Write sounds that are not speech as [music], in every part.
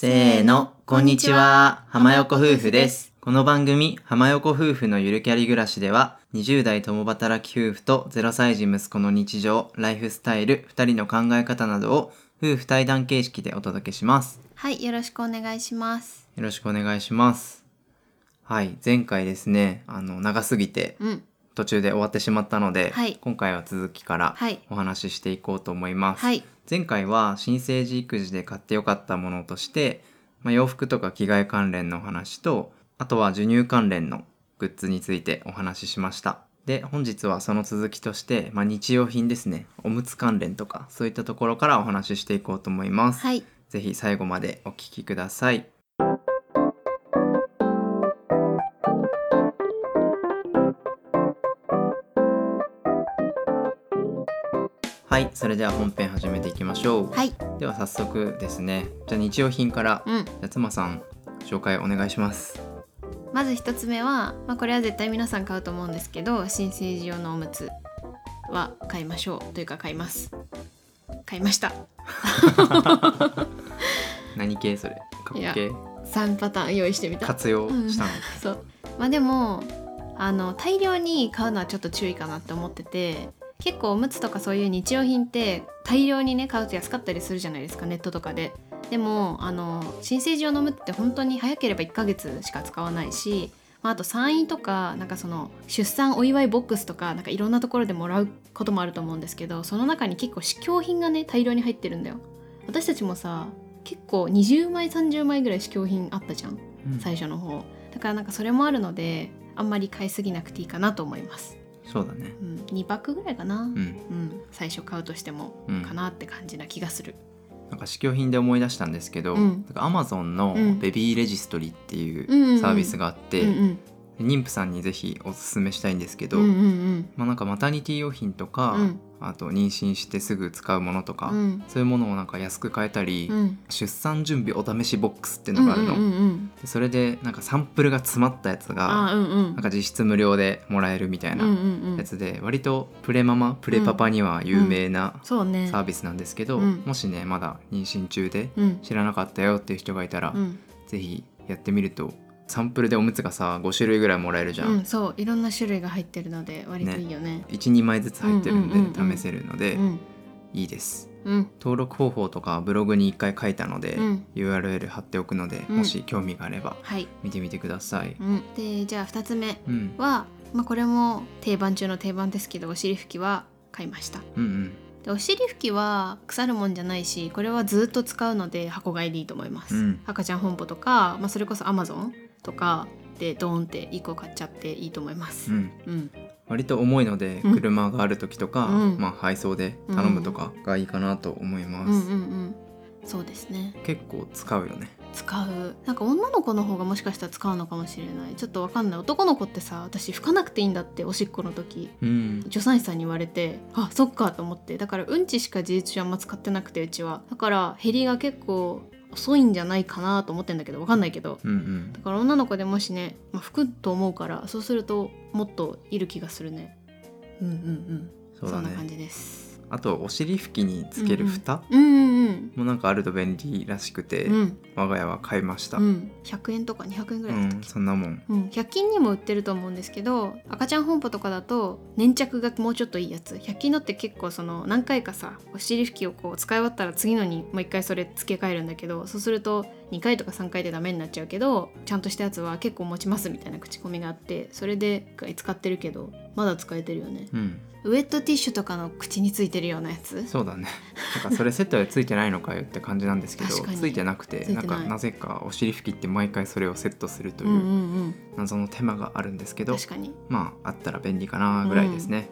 せーの、こんにちは。浜横夫婦です。この番組、浜横夫婦のゆるキャリ暮らしでは、20代共働き夫婦と0歳児息子の日常、ライフスタイル、2人の考え方などを夫婦対談形式でお届けします。はい、よろしくお願いします。よろしくお願いします。はい、前回ですね、あの、長すぎてうん、途中で終わってしまったので、はい。今回は続きからはい。お話ししていこうと思います。はい、前回は新生児育児で買ってよかったものとして、まあ、洋服とか着替え関連のお話とあとは授乳関連のグッズについてお話ししました。で本日はその続きとして、まあ、日用品ですね。おむつ関連とかそういったところからお話ししていこうと思います、はい、ぜひ最後までお聞きくださいはいそれでは本編始めていきましょう、はい、では早速ですねじゃあ日用品から、うん。じゃあ妻さん紹介お願いしますまず一つ目は、まあ、これは絶対皆さん買うと思うんですけど、新生児用のおむつは買いましょうというか買います。買いました。[laughs] 何系それ？過去いや系？3パターン用意してみた。活用したの、そう。まあでもあの大量に買うのはちょっと注意かなって思ってて結構おむつとかそういう日用品って大量にね買うと安かったりするじゃないですかネットとかで。でもあの新生児用のおむつって本当に早ければ1ヶ月しか使わないし、まあ、あと産院とかなんかその出産お祝いボックスとかなんかいろんなところでもらうこともあると思うんですけどその中に結構試供品がね大量に入ってるんだよ。私たちもさ結構20枚30枚ぐらい試供品あったじゃん。うん最初の方だからなんかそれもあるのであんまり買いすぎなくていいかなと思います、そうだね。うん、2パックぐらいかな、うん。うん。最初買うとしてもうん。かなって感じな気がする、なんか試供品で思い出したんですけど、うん。なんか Amazon のうん。ベビーレジストリっていうサービスがあって、妊婦さんにぜひおすすめしたいんですけど、うんうんまあ、なんかマタニティ用品とか、うん。あと妊娠してすぐ使うものとか、うん。そういうものをなんか安く買えたり、うん。出産準備お試しボックスっていうのがあるの、うんうんうんでそれでなんかサンプルが詰まったやつがあうんうん。なんか実質無料でもらえるみたいなやつで割とプレママプレパパには有名なサービスなんですけど、うん。もしねまだ妊娠中でうん。知らなかったよっていう人がいたら、うん。ぜひやってみるとサンプルでおむつがさ5種類ぐらいもらえるじゃん、うんそういろんな種類が入ってるので割といいよね。12枚ずつ入ってるんで試せるのでうんいいです。うん。登録方法とかブログに1回書いたので、うん。URL 貼っておくので、うん。もし興味があればはい、見てみてください、うん、でじゃあ2つ目うん、は、まあ、これも定番中の定番ですけどお尻拭きは買いました。うんうん。でお尻拭きは腐るもんじゃないしこれはずっと使うので箱買いでいいと思います、うん。赤ちゃん本舗とか、まあ、それこそアマゾンとかでドーンって1個買っちゃっていいと思います。うん。うん。割と重いのでうん。車がある時とか、うん。まあ、配送で頼むとかがいいかなと思います、うんうんうんそうですね。結構使うよね。使う。なんか女の子の方がもしかしたら使うのかもしれない。ちょっとわかんない。男の子ってさ私拭かなくていいんだっておしっこの時うん。助産師さんに言われてあそっかと思って。だからうんちしか事実上あんま使ってなくてうちは。だから減りが結構遅いんじゃないかなと思ってんだけどわかんないけど。うんうん。だから女の子でもしね、まあ、拭くと思うからそうするともっといる気がするね。うんうんうん。そうだんな感ねじですあとお尻拭きにつける蓋うんうんうん。もなんかあると便利らしくて、うん。我が家は買いました、ううんん100円とか200円ぐらいだったっけ、そんなもん。うん、100均にも売ってると思うんですけど赤ちゃん本舗とかだと粘着がもうちょっといいやつ。100均のって結構その何回かさお尻拭きをこう使い終わったら次のにもう一回それ付け替えるんだけどそうすると2回とか3回でダメになっちゃうけどちゃんとしたやつは結構持ちますみたいな口コミがあってそれで使ってるけどまだ使えてるよね。うんウェットティッシュとかの口についてるようなやつ？そうだね。なんかそれセットでついてないのかよって感じなんですけどついてなくてなんかなぜかお尻拭きって毎回それをセットするという謎の手間があるんですけど、確かに。まああったら便利かなぐらいですね、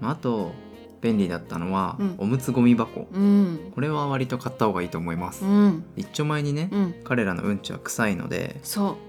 まあ、あと便利だったのは、うん。おむつゴミ箱。うん。うんこれは割と買った方がいいと思います、うん。一丁前にね、うん。彼らのうんちは臭いので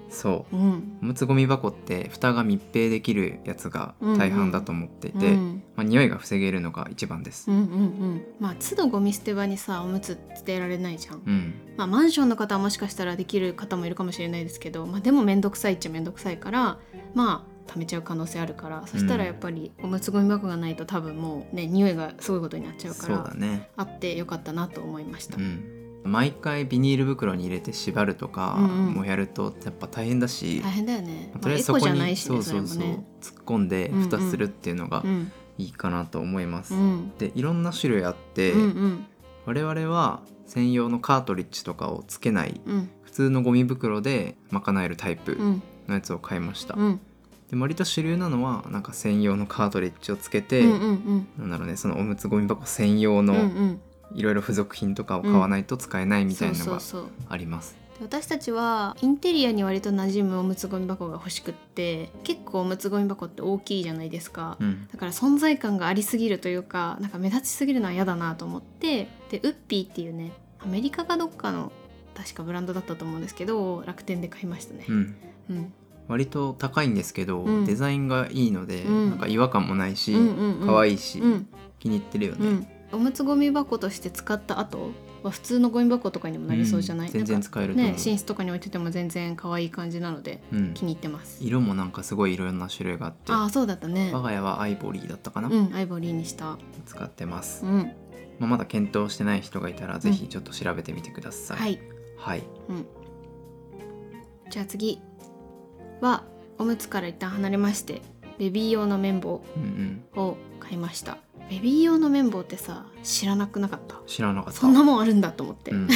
そそう。うん。おむつゴミ箱って蓋が密閉できるやつが大半だと思っていて、うん。まあ、匂いが防げるのが一番です。うんうんうん。まあ都度ゴミ捨て場にさおむつ捨てられないじゃん、うん。まあマンションの方はもしかしたらできる方もいるかもしれないですけど、まあ、でも面倒くさいっちゃ面倒くさいからまあ貯めちゃう可能性あるからそしたらやっぱりおむつゴミ箱がないと多分もうね匂いがすごいことになっちゃうからね。あってよかったなと思いました、うん毎回ビニール袋に入れて縛るとかうんうん。もやるとやっぱ大変だし、大変だよね、とりあえずそこにないしねそそうそうそう突っ込んでうんうん。蓋するっていうのがうん。いいかなと思います。うん。でいろんな種類あって、うんうん。我々は専用のカートリッジとかをつけないうん。普通のゴミ袋で賄えるタイプうん。のやつを買いました。うん。で割と主流なのはなんか専用のカートリッジをつけて、うんうんなんだろうねそのおむつゴミ箱専用うんうんうのんいろいろ付属品とかを買わないと使えないみたいなのがあります。で私たちはインテリアに割と馴染むおむつゴミ箱が欲しくって結構おむつゴミ箱って大きいじゃないですか、うん。だから存在感がありすぎるというかなんか目立ちすぎるのは嫌だなと思ってでウッピーっていうねアメリカかどっかの確かブランドだったと思うんですけど楽天で買いましたね。う、ん。うん、割と高いんですけど、うん。デザインがいいので、うん。なんか違和感もないし、うんうんうん。可愛いし、うん。気に入ってるよね、うん、おむつゴミ箱として使った後は普通のゴミ箱とかにもなりそうじゃない、うん全然使えるね寝室とかに置いてても全然可愛い感じなのでうん。気に入ってます。色もなんかすごいいろんな種類があって。ああそうだったね。我が家はアイボリーだったかな、うんアイボリーにした。使ってます、うん。まあ、まだ検討してない人がいたらぜひちょっと調べてみてください、はい。はい。うん。じゃあ次はおむつから一旦離れましてベビー用の綿棒うんうん。を買いましたベビー用の綿棒ってさ知らなくなかった？知らなかった。そんなもんあるんだと思って、うん、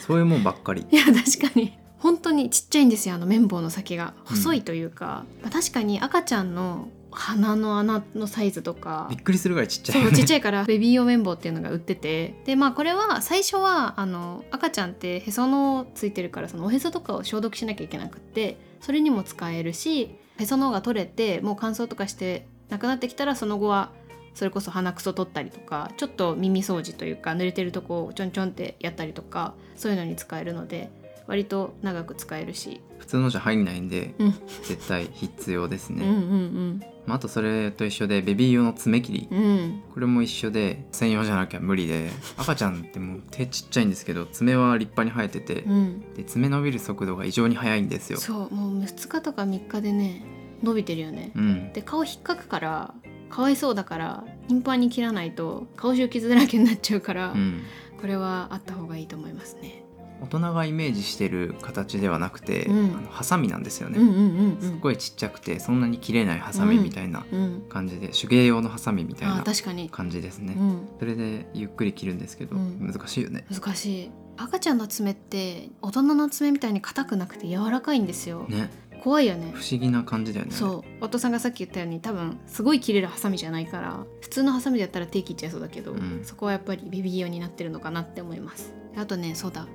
そういうもんばっかり。[laughs] いや確かに。本当にちっちゃいんですよあの綿棒の先が。細いというか、まあ確かに赤ちゃんの鼻の穴のサイズとか。びっくりするぐらいちっちゃい。ねちっちゃいから [laughs] ベビー用綿棒っていうのが売ってて。でまあこれは最初はあの赤ちゃんってへその緒ついてるからそのおへそとかを消毒しなきゃいけなくってそれにも使えるしへその緒が取れてもう乾燥とかしてなくなってきたらその後はそれこそ鼻くそ取ったりとかちょっと耳掃除というか濡れてるとこをちょんちょんってやったりとかそういうのに使えるので割と長く使えるし、普通のじゃ入んないんでうん。絶対必要ですね、うんうんまあ、あとそれと一緒でベビー用の爪切り。うん。うんこれも一緒で専用じゃなきゃ無理で赤ちゃんってもう手ちっちゃいんですけど爪は立派に生えててうん。で爪伸びる速度が異常に速いんですよ。そうもう2日とか3日でね伸びてるよね。うん。で顔引っかくからかわいそうだから頻繁に切らないと顔中傷だらけになっちゃうから、うんこれはあった方がいいと思いますね。大人がイメージしてる形ではなくて、うんあのハサミなんですよね、うんうんうんうん。すっごいちっちゃくてそんなに切れないハサミみたいなうん。感じで、手芸用のハサミみたいあな確かに。感じですね、うん。それでゆっくり切るんですけど、うん難しいよね難しい。赤ちゃんの爪って大人の爪みたいに硬くなくて柔らかいんですよ。ね怖いよね。不。思議な感じだよね。そう。お父さんがさっき言ったように多分すごい切れるハサミじゃないから普通のハサミだったら手切っちゃいそうだけど、うん。そこはやっぱりベビー用になってるのかなって思います。あとねそうだ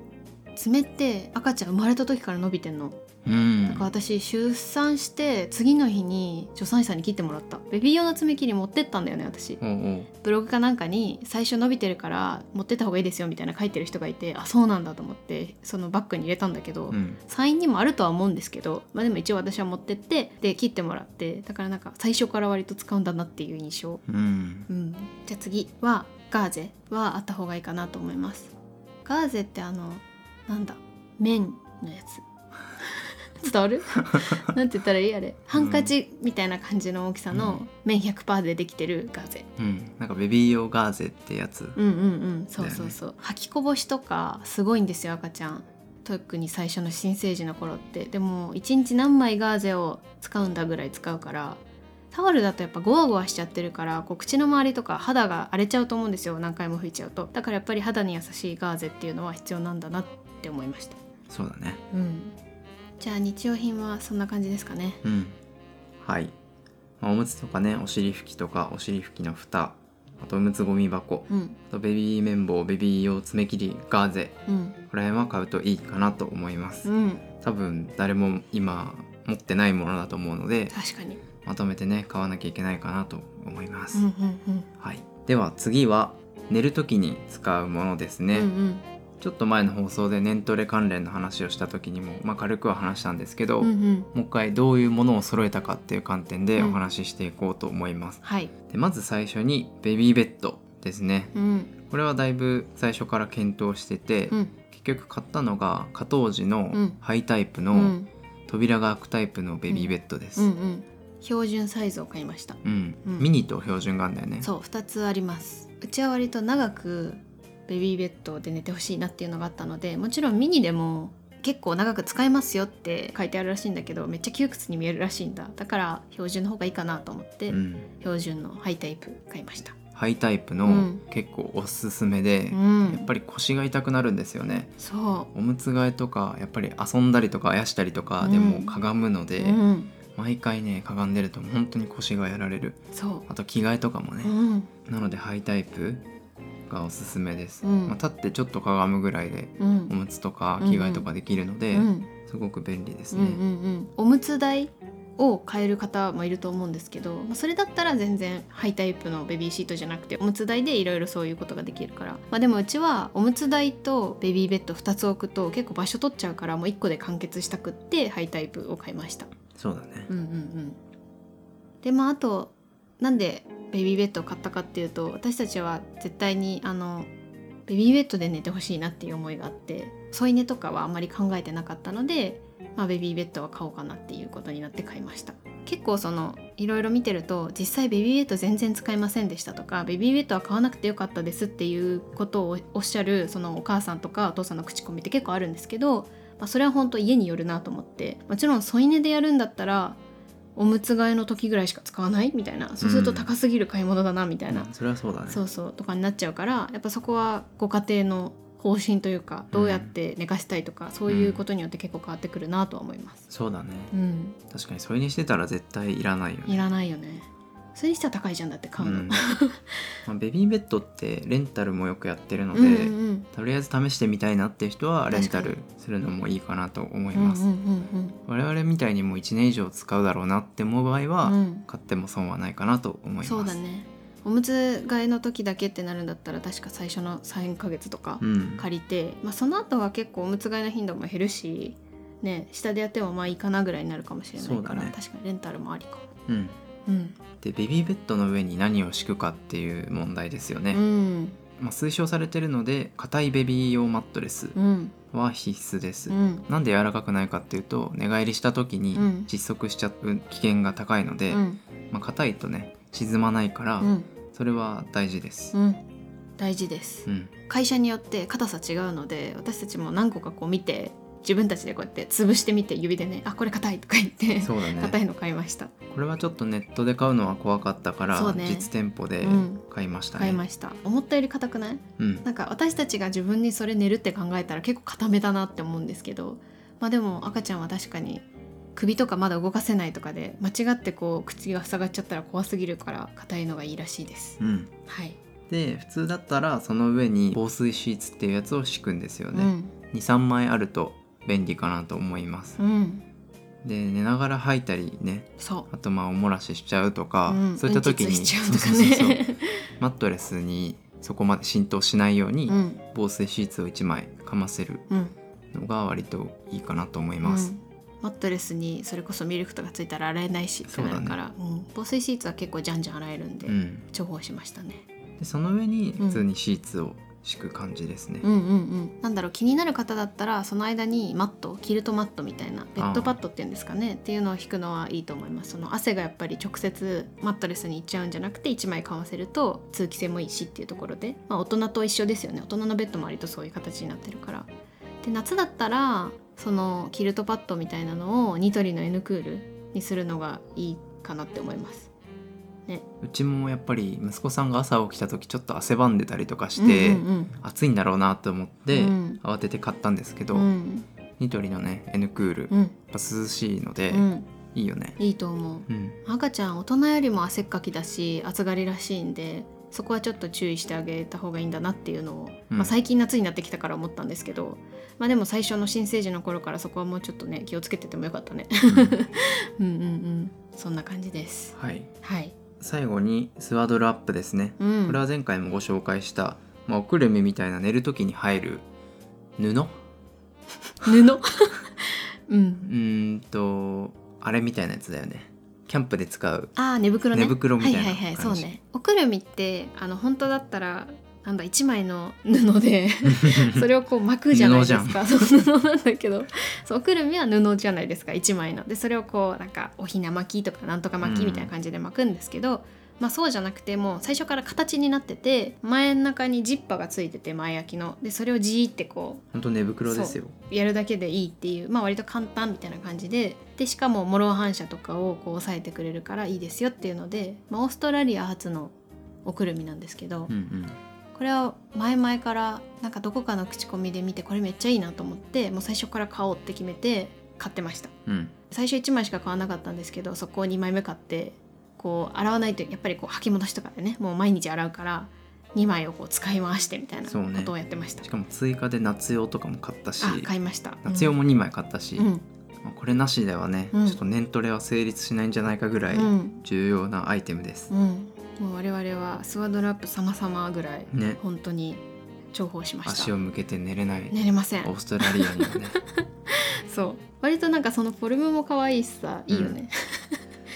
爪って赤ちゃん生まれた時から伸びてんの。うん。だから私出産して次の日に助産師さんに切ってもらった。ベビー用の爪切り持ってったんだよね私。おうおうブログかなんかに最初伸びてるから持ってった方がいいですよみたいな書いてる人がいてあそうなんだと思ってそのバッグに入れたんだけど、うん。産院にもあるとは思うんですけど、まあ、でも一応私は持ってってで切ってもらってだからなんか最初から割と使うんだなっていう印象、うん。うん、じゃあ次はガーゼはあった方がいいかなと思います。ガーゼってあのなんだ綿のやつ。伝わる？[laughs] なんて言ったらいい？あれ。ハンカチみたいな感じの大きさの綿100%でできてるガーゼ。うん。なんかベビー用ガーゼってやつ。うんうんうん。そうそうそう、履きこぼしとかすごいんですよ赤ちゃん。特に最初の新生児の頃って。でも1日何枚ガーゼを使うんだぐらい使うからタオルだとやっぱゴワゴワしちゃってるからこう口の周りとか肌が荒れちゃうと思うんですよ。何回も拭いちゃうと。だからやっぱり肌に優しいガーゼっていうのは必要なんだなって思いました。そうだね。うん。じゃあ日用品はそんな感じですかね。うん。はい、まあ、おむつとかねお尻拭きとかお尻拭きの蓋あとおむつゴミ箱うん。あとベビー綿棒ベビー用爪切りガーゼうん。ここら辺は買うといいかなと思います。うん。多分誰も今持ってないものだと思うので確かに。まとめてね買わなきゃいけないかなと思います、うんうんはい、では次は寝る時に使うものですうんね、うんうんちょっと前の放送で年トレ関連の話をした時にも、まあ、軽くは話したんですけど、うんうん。もう一回どういうものを揃えたかっていう観点でうん。お話ししていこうと思います、はい。でまず最初にベビーベッドですね。うん。これはだいぶ最初から検討してて、うん。結局買ったのが加藤時のうん。ハイタイプのうん。扉が開くタイプのベビーベッドです、うん。うん標準サイズを買いました。うん。うん。ミニと標準があるんだよね。そう2つあります。うちは割と長くベベビーベッドで寝てほしいなっていうのがあったのでもちろんミニでも結構長く使えますよって書いてあるらしいんだけどめっちゃ窮屈に見えるらしいんだ。だから標準の方がいいかなと思って、うん、標準のハイタイプ買いました。ハイタイプのうん。結構おすすめで、うん。やっぱり腰が痛くなるんですよね。そおむつ替えとかやっぱり遊んだりとかあやしたりとかでもうんかがむのう、で、うん、毎回ねかがんでると本当に腰がやられる。そあと着替えとかもう、ね。う、ん。なのでハイタイプがおすすめです、うん。まあ、立ってちょっとかがむぐらいでうん。おむつとか着替えとかできるので、うんすごく便利ですね、うんうんうん、おむつ台を変える方もいると思うんですけど、まあ、それだったら全然ハイタイプのベビーシートじゃなくておむつ台でいろいろそういうことができるから、まあ、でもうちはおむつ台とベビーベッド2つ置くと結構場所取っちゃうからもう1個で完結したくってハイタイプを買いました。そうだね。うんうんうん、でまああとなんでベビーベッドを買ったかっていうと私たちは絶対にあのベビーベッドで寝てほしいなっていう思いがあって添い寝とかはあんまり考えてなかったので、まあ、ベビーベッドは買おうかなっていうことになって買いました。結構そのいろいろ見てると実際ベビーベッド全然使いませんでしたとかベビーベッドは買わなくてよかったですっていうことをおっしゃるそのお母さんとかお父さんの口コミって結構あるんですけど、まあ、それは本当家によるなと思ってもちろん添い寝でやるんだったらおむつ替えの時ぐらいしか使わないみたいな。そうすると高すぎる買い物だなみたいな、うん。それはそうだね。そうそうとかになっちゃうからやっぱそこはご家庭の方針というかどうやって寝かしたいとか、そういうことによって結構変わってくるなとは思います。そうだね。うん、確かにそれにしてたら絶対いらないよね。いらないよね。それにしては高いじゃんだって買うの。うん。[laughs] まあ、ベビーベッドってレンタルもよくやってるので、うんうんうん。とりあえず試してみたいなっていう人はレンタルするのもいいかなと思います、うんうん我々みたいにもう1年以上使うだろうなって思う場合は、うん。うん買っても損はないかなと思います。そうだね。おむつ替えの時だけってなるんだったら確か最初の3ヶ月とかうん。借りて、まあ、その後は結構おむつ替えの頻度も減るし、ね、下でやってもまあいいかなぐらいになるかもしれないから、ね。確かにレンタルもありか。も。うん。うん。でベビーベッドの上に何を敷くかっていう問題ですよね、うん。まあ、推奨されてるので硬いベビー用マットレス。うんは必須です、うん。なんで柔らかくないかっていうと寝返りした時にうん。窒息しちゃう危険が高いので、うん。まあ、硬いとね沈まないから、うん。それは大事です、うん。大事です。うん。会社によって硬さ違うので私たちも何個かこう見て自分たちでこうやって潰してみて指でねあこれ硬いとか言ってそうだね。硬いの買いました。これはちょっとネットで買うのは怖かったから、ね。実店舗でうん。買いましたね、買いました。思ったより硬くない？うん。なんか私たちが自分にそれ寝るって考えたら結構硬めだなって思うんですけどまあでも赤ちゃんは確かに首とかまだ動かせないとかで間違ってこう口が塞がっちゃったら怖すぎるから硬いのがいいらしいです。うん。はい、で普通だったらその上に防水シーツっていうやつを敷くんですよね、うん。23枚あると便利かなと思います。うん。で寝ながら吐いたりねそあとまあおもらししちゃうとか、う、うん、そういった時にマットレスにそこまで浸透しないようにうん。防水シーツを1枚かませるうん。のが割といいかなと思います、うん。マットレスにそれこそミルクとかついたら洗えないしってなるから。う、ん、防水シーツは結構じゃんじゃん洗えるんで、うん。重宝しましたね。でその上に普通にシーツを敷く感じですね、うんうんうん。なんだろう気になる方だったらその間にマットキルトマットみたいなベッドパッドっていうんですかねっていうのを引くのはいいと思います。その汗がやっぱり直接マットレスにいっちゃうんじゃなくて1枚かませると通気性もいいしっていうところで、まあ、大人と一緒ですよね。大人のベッドも割とそういう形になってるから。で夏だったらそのキルトパッドみたいなのをニトリの N クールにするのがいいかなって思いますうちもやっぱり息子さんが朝起きた時ちょっと汗ばんでたりとかして、うんうん暑いんだろうなと思って、うん。慌てて買ったんですけど、うん。うんニトリのね N クール、うん。やっぱ涼しいので、うん。いいよね。いいと思う。うん。赤ちゃん大人よりも汗っかきだし暑がりらしいんでそこはちょっと注意してあげた方がいいんだなっていうのを、うん。まあ、最近夏になってきたから思ったんですけど、まあ、でも最初の新生児の頃からそこはもうちょっとね気をつけててもよかったね。[laughs] うんうんうん。そんな感じです。はい。はい、最後にスワドルアップですね、うん、これは前回もご紹介した、まあ、おくるみみたいな寝る時に入る布？う布？[laughs] うん。ーんとあれみたいなやつだよね。キャンプで使うああ寝袋ね。寝袋みたいなはいはいはいそうね。おくるみってあの本当だったらなんだ一枚の布で [laughs] それをこう巻くじゃないですか。そう布なんだけど。そうおくるみは布じゃないですか一枚の。でそれをこうなんかおひな巻きとかなんとか巻きみたいな感じで巻くんですけど、まあ、そうじゃなくてもう最初から形になってて前の中にジッパがついてて前焼きの。でそれをじーってこほんと寝袋ですよ。うやるだけでいいっていうまあ割と簡単みたいな感じで。でしかもモロ反射とかをこう抑えてくれるからいいですよっていうので、まあ、オーストラリア発のおくるみなんですけど、うんうんこれは前々からなんかどこかの口コミで見てこれめっちゃいいなと思ってもう最初から買おうって決めて買ってました。うん。最初1枚しか買わなかったんですけどそこを2枚目買ってこう洗わないとやっぱりこう履き戻しとかでねもう毎日洗うから2枚をこう使い回してみたいなことをやってました、しかも追加で夏用とかも買ったしあ買いました。夏用も2枚買ったし、うん、まあこれなしではね、うん。ちょっと年トレは成立しないんじゃないかぐらいうん。重要なアイテムです。う、ん、もう我々はスワドラップ様々ぐらいね。本当に重宝しました。足を向けて寝れない。寝れません。オーストラリアにはね。[laughs] そう。割となんかそのフォルムも可愛いしさいいよね、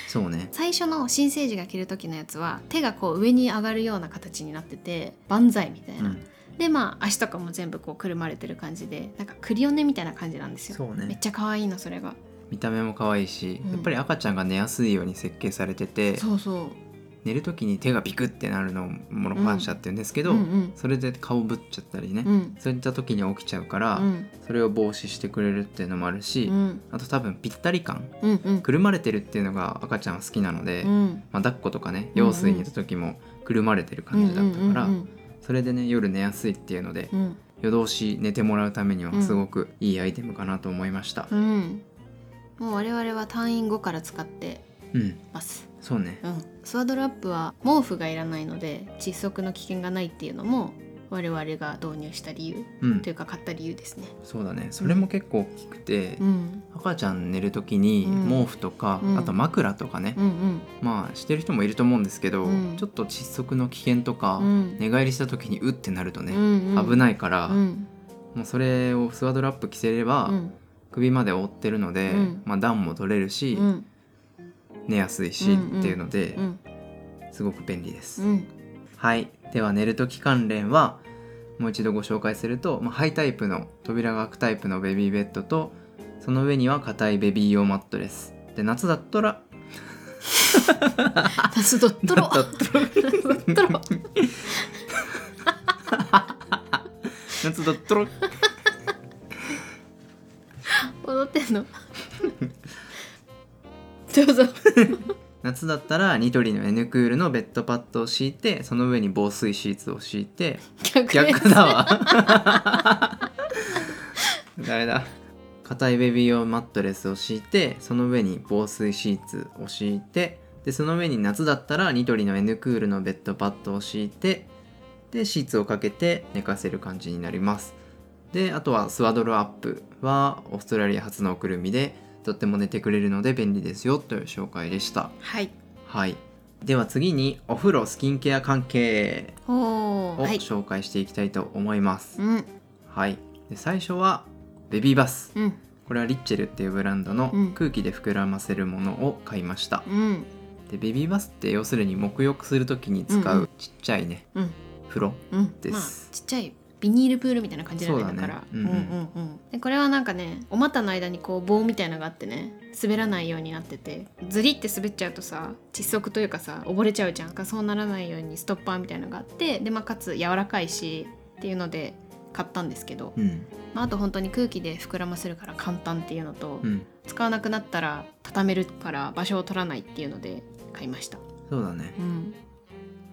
そうね。[laughs] 最初の新生児が着る時のやつは手がこう上に上がるような形になってて万歳みたいうな、ん。でまあ足とかも全部こうくるまれてる感じでなんかクリオネみたいな感じなんですよ。そうね。めっちゃ可愛いのそれが。見た目も可愛いし、うんやっぱり赤ちゃんが寝やすいように設計されててそうそう寝る時に手がビクってなるのをモロ反射って言うんですけど、うんうん。それで顔ぶっちゃったりね、うん。そういった時に起きちゃうから、うん。それを防止してくれるっていうのもあるし、うん。あと多分ぴったり感。うんうん。くるまれてるっていうのが赤ちゃんは好きなので、うん。まあ、抱っことかねうんうん羊水にいた時もくるまれてる感じだったから、うんそれでね夜寝やすいっていうのでうん。夜通し寝てもらうためにはすごくいいアイテムかなと思いました。もう我々は退院後から使ってうん。ますそうね。うん、スワドラップは毛布がいらないので窒息の危険がないっていうのも我々が導入した理由うん。というか買った理由ですね。そうだね。それも結構大きくて、うん、赤ちゃん寝る時にうん。毛布とか、うん。あと枕とかね、うんうん。まあしてる人もいると思うんですけど、うん。ちょっと窒息の危険とか、うん。寝返りした時にうってなるとね、うんうん、危ないから、うん。もうそれをスワドラップ着せれば、うん。首まで覆ってるので、うん。まあ、暖も取れるし、うん寝やすいし、っていうので、うん。すごく便利です。うん。はい。では寝る時関連はもう一度ご紹介すると、まあ、ハイタイプの扉が開くタイプのベビーベッドとその上には硬いベビー用マットレス。で夏だったら [laughs] 夏だったら。夏だったら。踊 [laughs] ってんの。[laughs] どうぞ [laughs] 夏だったらニトリの N クールのベッドパッドを敷いてその上に防水シーツを敷いて逆逆だわ。[laughs] 誰だ。硬いベビー用マットレスを敷いてその上に防水シーツを敷いてでその上に夏だったらニトリの N クールのベッドパッドを敷いてでシーツをかけて寝かせる感じになります。であとはスワドルアップはオーストラリア初のおくるみでとっても寝てくれるので便利ですよという紹介でした。はい。はい。では次にお風呂スキンケア関係おを紹介していきたいと思います、うん。はい。で最初はベビーバス。うん。これはリッチェルっていうブランドのうん。空気で膨らませるものを買いました、うん。でベビーバスって要するに沐浴する時に使うちっちゃいね、うん。風呂うん。です。まあちっちゃいビニールプールみたいな感じなんだから。うんうん。うんうんうん。でこれはなんかねお股の間にこう棒みたいなのがあってね滑らないようになっててズリって滑っちゃうとさ窒息というかさ溺れちゃうじゃん。かそうならないようにストッパーみたいなのがあってでまあかつ柔らかいしっていうので買ったんですけど、うん。まあ、あと本当に空気で膨らませるから簡単っていうのと、うん。使わなくなったら畳めるから場所を取らないっていうので買いました。そうだね、うん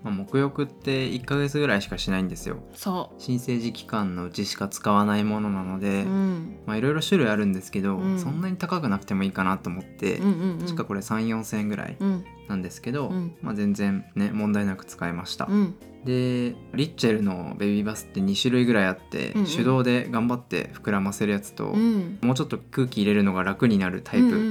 まあ、沐浴って1ヶ月ぐらいしかしないんですよ。そ新生児期間のうちしか使わないものなのう、で、うん、まあいろいろ種類あるんですけど、うん。そんなに高くなくてもいいかなと思って、うんうんうん。確かこれ3 4千円ぐらいうんなんですけど、うん。まあ、全然ね問題なく使えました、うん。でリッチェルのベビーバスって2種類ぐらいあって、うんうん。手動で頑張って膨らませるやつと、うん。もうちょっと空気入れるのが楽になるタイプうんうんうんう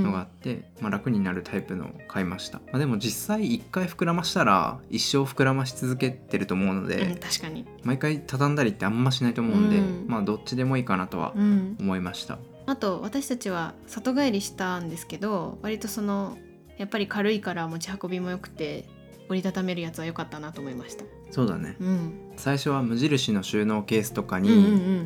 ん。のがあって、まあ、楽になるタイプのを買いました、まあ、でも実際1回膨らましたら一生膨らまし続けてると思うので、うん、確かに、毎回畳んだりってあんましないと思うんで、うん。まあどっちでもいいかなとはうん、思いました。あと私たちは里帰りしたんですけど割とそのやっぱり軽いから持ち運びも良くて折りたためるやつは良かったなと思いました。そうだね。うん、最初は無印の収納ケースとかうんうに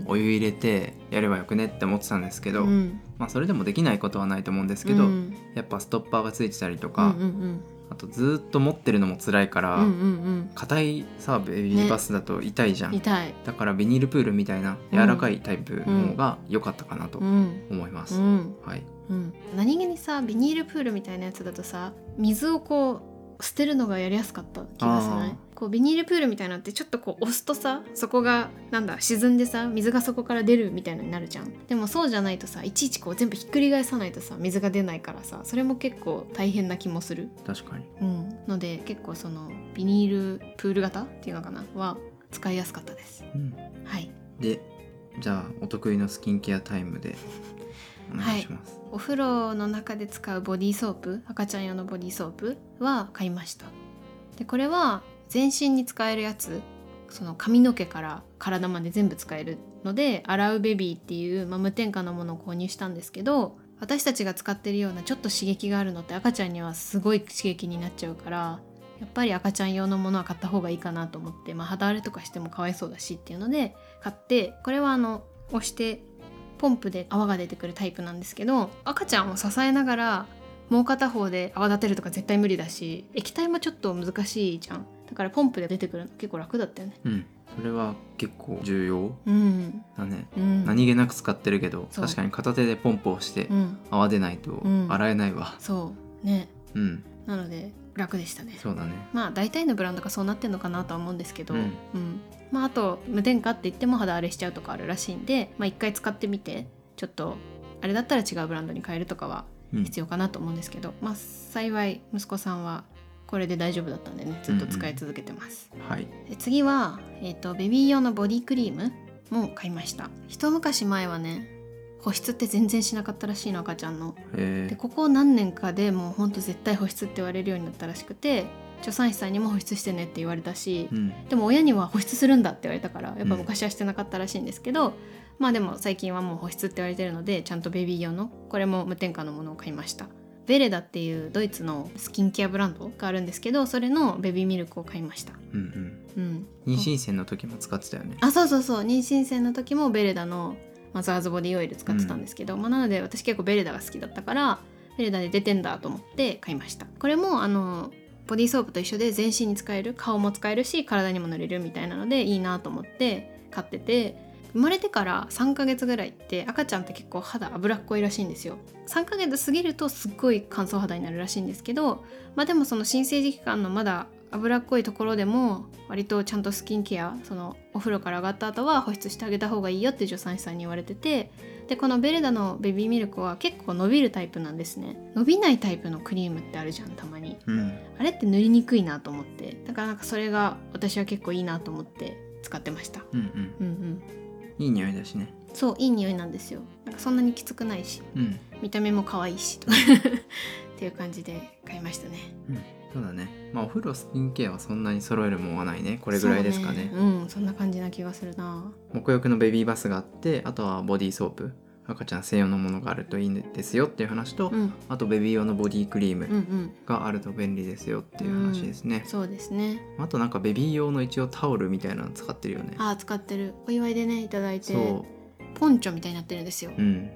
ん。お湯入れてやればよくねって思ってたんですけど、うん。まあそれでもできないことはないと思うんですけど、うん。やっぱストッパーがついてたりとうか、んうん。あとずっと持ってるのも辛いからうんうん硬、いさベビーバスだと痛いじゃん、うん痛い。だからビニールプールみたいな柔らかいタイプの方が良かったかなとうん。思います、うん。はいうん。何気にさビニールプールみたいなやつだとさ水をこう捨てるのがやりやすかった気がしない？こうビニールプールみたいなのってちょっとこう押すとさそこがなんだ沈んでさ水がそこから出るみたいのになるじゃん。でもそうじゃないとさいちいちこう全部ひっくり返さないとさ水が出ないからさそれも結構大変な気もする。確かに。うん。ので結構そのビニールプール型っていうのかな？は使いやすかったです。うん。はい。でじゃあお得意のスキンケアタイムでお願いします、お風呂の中で使うボディーソープ赤ちゃん用のボディーソープは買いました。でこれは全身に使えるやつその髪の毛から体まで全部使えるので洗うベビーっていう、まあ、無添加のものを購入したんですけど私たちが使ってるようなちょっと刺激があるのって赤ちゃんにはすごい刺激になっちゃうからやっぱり赤ちゃん用のものは買った方がいいかなと思って、まあ、肌荒れとかしてもかわいそうだしっていうので買ってこれはあの押してポンプで泡が出てくるタイプなんですけど赤ちゃんを支えながらもう片方で泡立てるとか絶対無理だし液体もちょっと難しいじゃん。だからポンプで出てくるの結構楽だったよね。うん。それは結構重要うん。だね、うん。何気なく使ってるけど確かに片手でポンプをしてうん。泡出ないとん。洗えないわ。そう。ね。うん、なので楽でしたね。そうだね。まあ大体のブランドがそうなってんのかなとは思うんですけど、うん。うん。まああと無添加って言っても肌荒れしちゃうとかあるらしいんでまあ一回使ってみてちょっとあれだったら違うブランドに変えるとかはうん必要かなと思うんですけど、まあ幸い息子さんはこれで大丈夫だったんでねずっと使い続けてます、はい。で次は、えー、とベビー用のボディクリームも買いました。一昔前はね保湿って全然しなかったらしいの赤ちゃんの。でここ何年かでもうほんと絶対保湿って言われるようになったらしくて助産師さんにも保湿してねって言われたし、うん。でも親には保湿するんだって言われたからやっぱ昔はしてなかったらしいんですけど、まあでも最近はもう保湿って言われてるのでちゃんとベビー用のこれも無添加のものを買いました。ベレダっていうドイツのスキンケアブランドがあるんですけどそれのベビーミルクを買いました。うんうん。うん。妊娠線の時も使ってたよね。あそうそうそう。妊娠線の時もベレダのマザーズボディオイル使ってたんですけど、まあ、なので私結構ベレダが好きだったからベレダで出てんだと思って買いました。これもあのボディーソープと一緒で全身に使える顔も使えるし体にも塗れるみたいなのでいいなと思って買ってて生まれてから3ヶ月ぐらいって赤ちゃんって結構肌脂っこいらしいんですよ。3ヶ月過ぎるとすっごい乾燥肌になるらしいんですけどまあでもその新生児期間のまだ脂っこいところでも割とちゃんとスキンケアそのお風呂から上がった後は保湿してあげた方がいいよって助産師さんに言われててでこのベレダのベビーミルクは結構伸びるタイプなんですね。伸びないタイプのクリームってあるじゃんたまに。うん。あれって塗りにくいなと思って。だからなんかそれが私は結構いいなと思って使ってました。うんうん。うんうん。いい匂いだしね。そういい匂いなんですよ。なんかそんなにきつくないし。うん。見た目も可愛いしと。[laughs] っていう感じで買いましたねそうだね。まあお風呂スキンケアはそんなに揃えるもんはないね。これぐらいですかね。そううんそんな感じな気がするな。沐浴のベビーバスがあってあとはボディーソープ。赤ちゃん専用のものがあるといいんですよっていう話と、うん。あとベビー用のボディクリームんがあると便利ですよっていう話ですね、そうですね。あとなんかベビー用の一応タオルみたいなの使ってるよね。あー使ってる。お祝いでねいただいて。そポンチョみたいになってるんですよ。ううん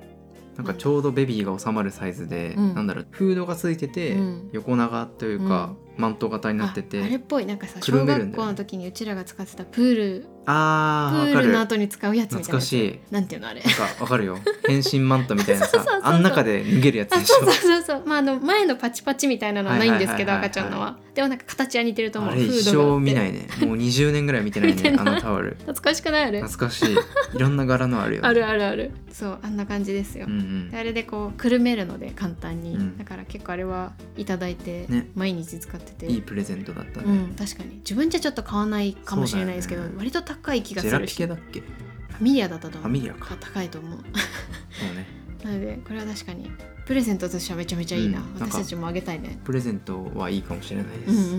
なんかちょうどベビーが収まるサイズで、うん。なんだろうフードがついてて、うん。横長というか、マント型になっててああれっぽい。なんかさく小学校の時にうちらが使ってたプールあーわプールの後に使うやつみたい懐かしい。なんていうのあれ。なんかわかるよ。[laughs] 変身マントみたいなさそうそうそうそう。あん中で脱げるやつあでしょ。そうそうそうそう。まああの前のパチパチみたいなのはないんですけどはいはいはいはい。赤ちゃんのは。でもなんか形は似てると思う。あれ一生見ないね。[laughs] もう20年ぐらい見てないね。見てない。あのタオル。懐かしくないあれ？懐かしい。いろんな柄のあるよね。あるあるある。そうあんな感じですよ、うんうん。であれでこうくるめるので簡単に、うん。だから結構あれはいただいてね。毎日使ってて、いいプレゼントだったね、うん、確かに。自分じゃちょっと買わないかもしれないですけど、そうだよね。割と高い気がジェラピするし。フケだっけ？ァミリアだったと思う。ファミリアか。高いと思う。そうね。[laughs] なのでこれは確かにプレゼントとしてはめちゃめちゃいいな、うん。私たちもあげたいね。プレゼントはいいかもしれないです。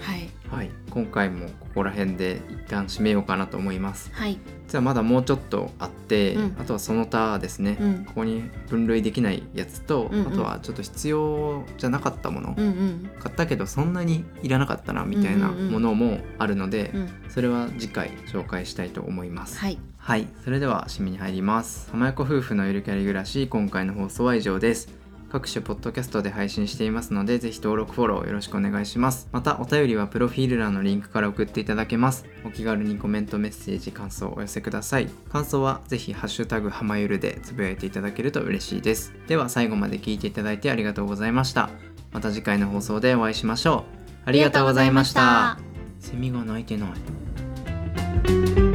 はい。はい。今回もここら辺で一旦締めようかなと思います。はい。じゃあまだもうちょっとあって、うん。あとはその他ですね、うん。ここに分類できないやつと、うんうん。あとはちょっと必要じゃなかったもの、うんうん。買ったけどそんなにいらなかったなみたいなものもあるので、うん。それは次回紹介したいと思います。はいはい、それでは締めに入ります。浜横夫婦のゆるキャリ暮らし、今回の放送は以上です。各種ポッドキャストで配信していますのでぜひ登録フォローよろしくお願いします。またお便りはプロフィール欄のリンクから送っていただけます。お気軽にコメントメッセージ感想をお寄せください。感想はぜひハッシュタグはまゆるでつぶやいていただけると嬉しいです。では最後まで聞いていただいてありがとうございました。また次回の放送でお会いしましょう。ありがとうございました。セミが鳴いてない